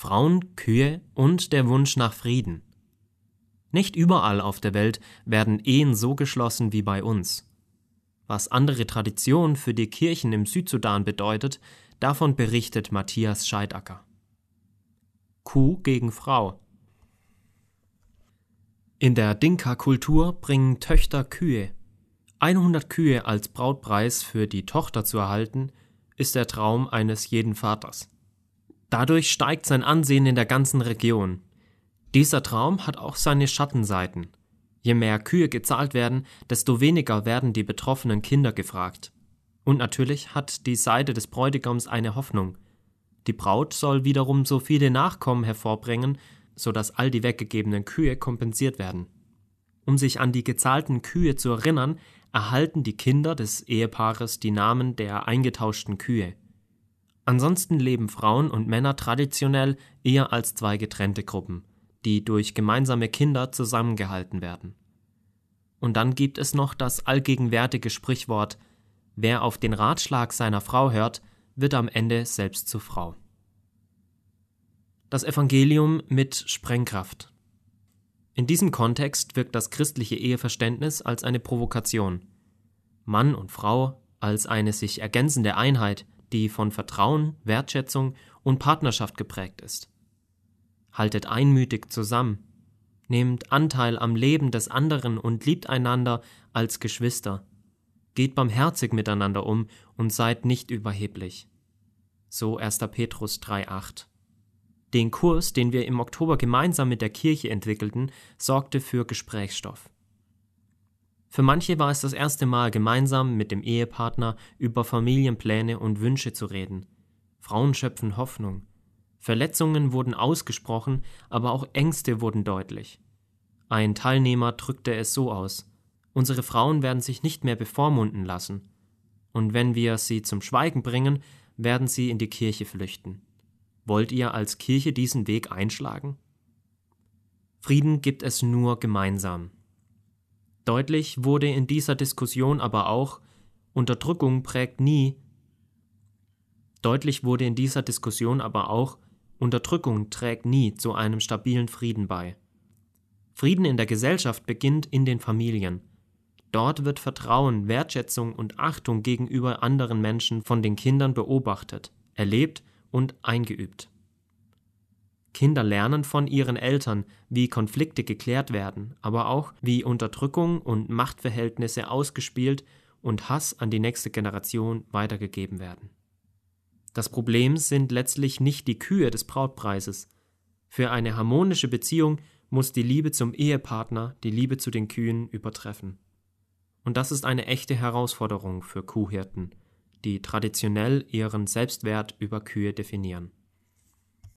Frauen, Kühe und der Wunsch nach Frieden. Nicht überall auf der Welt werden Ehen so geschlossen wie bei uns. Was andere Tradition für die Kirchen im Südsudan bedeutet, davon berichtet Matthias Scheidacker. Kuh gegen Frau. In der Dinka-Kultur bringen Töchter Kühe. 100 Kühe als Brautpreis für die Tochter zu erhalten, ist der Traum eines jeden Vaters. Dadurch steigt sein Ansehen in der ganzen Region. Dieser Traum hat auch seine Schattenseiten. Je mehr Kühe gezahlt werden, desto weniger werden die betroffenen Kinder gefragt. Und natürlich hat die Seite des Bräutigams eine Hoffnung. Die Braut soll wiederum so viele Nachkommen hervorbringen, sodass all die weggegebenen Kühe kompensiert werden. Um sich an die gezahlten Kühe zu erinnern, erhalten die Kinder des Ehepaares die Namen der eingetauschten Kühe. Ansonsten leben Frauen und Männer traditionell eher als zwei getrennte Gruppen die durch gemeinsame Kinder zusammengehalten werden. Und dann gibt es noch das allgegenwärtige Sprichwort Wer auf den Ratschlag seiner Frau hört, wird am Ende selbst zur Frau. Das Evangelium mit Sprengkraft. In diesem Kontext wirkt das christliche Eheverständnis als eine Provokation. Mann und Frau als eine sich ergänzende Einheit, die von Vertrauen, Wertschätzung und Partnerschaft geprägt ist haltet einmütig zusammen, nehmt Anteil am Leben des anderen und liebt einander als Geschwister. Geht barmherzig miteinander um und seid nicht überheblich. So 1. Petrus 3,8. Den Kurs, den wir im Oktober gemeinsam mit der Kirche entwickelten, sorgte für Gesprächsstoff. Für manche war es das erste Mal, gemeinsam mit dem Ehepartner über Familienpläne und Wünsche zu reden. Frauen schöpfen Hoffnung. Verletzungen wurden ausgesprochen, aber auch Ängste wurden deutlich. Ein Teilnehmer drückte es so aus Unsere Frauen werden sich nicht mehr bevormunden lassen, und wenn wir sie zum Schweigen bringen, werden sie in die Kirche flüchten. Wollt ihr als Kirche diesen Weg einschlagen? Frieden gibt es nur gemeinsam. Deutlich wurde in dieser Diskussion aber auch, Unterdrückung prägt nie. Deutlich wurde in dieser Diskussion aber auch, Unterdrückung trägt nie zu einem stabilen Frieden bei. Frieden in der Gesellschaft beginnt in den Familien. Dort wird Vertrauen, Wertschätzung und Achtung gegenüber anderen Menschen von den Kindern beobachtet, erlebt und eingeübt. Kinder lernen von ihren Eltern, wie Konflikte geklärt werden, aber auch wie Unterdrückung und Machtverhältnisse ausgespielt und Hass an die nächste Generation weitergegeben werden. Das Problem sind letztlich nicht die Kühe des Brautpreises. Für eine harmonische Beziehung muss die Liebe zum Ehepartner die Liebe zu den Kühen übertreffen. Und das ist eine echte Herausforderung für Kuhhirten, die traditionell ihren Selbstwert über Kühe definieren.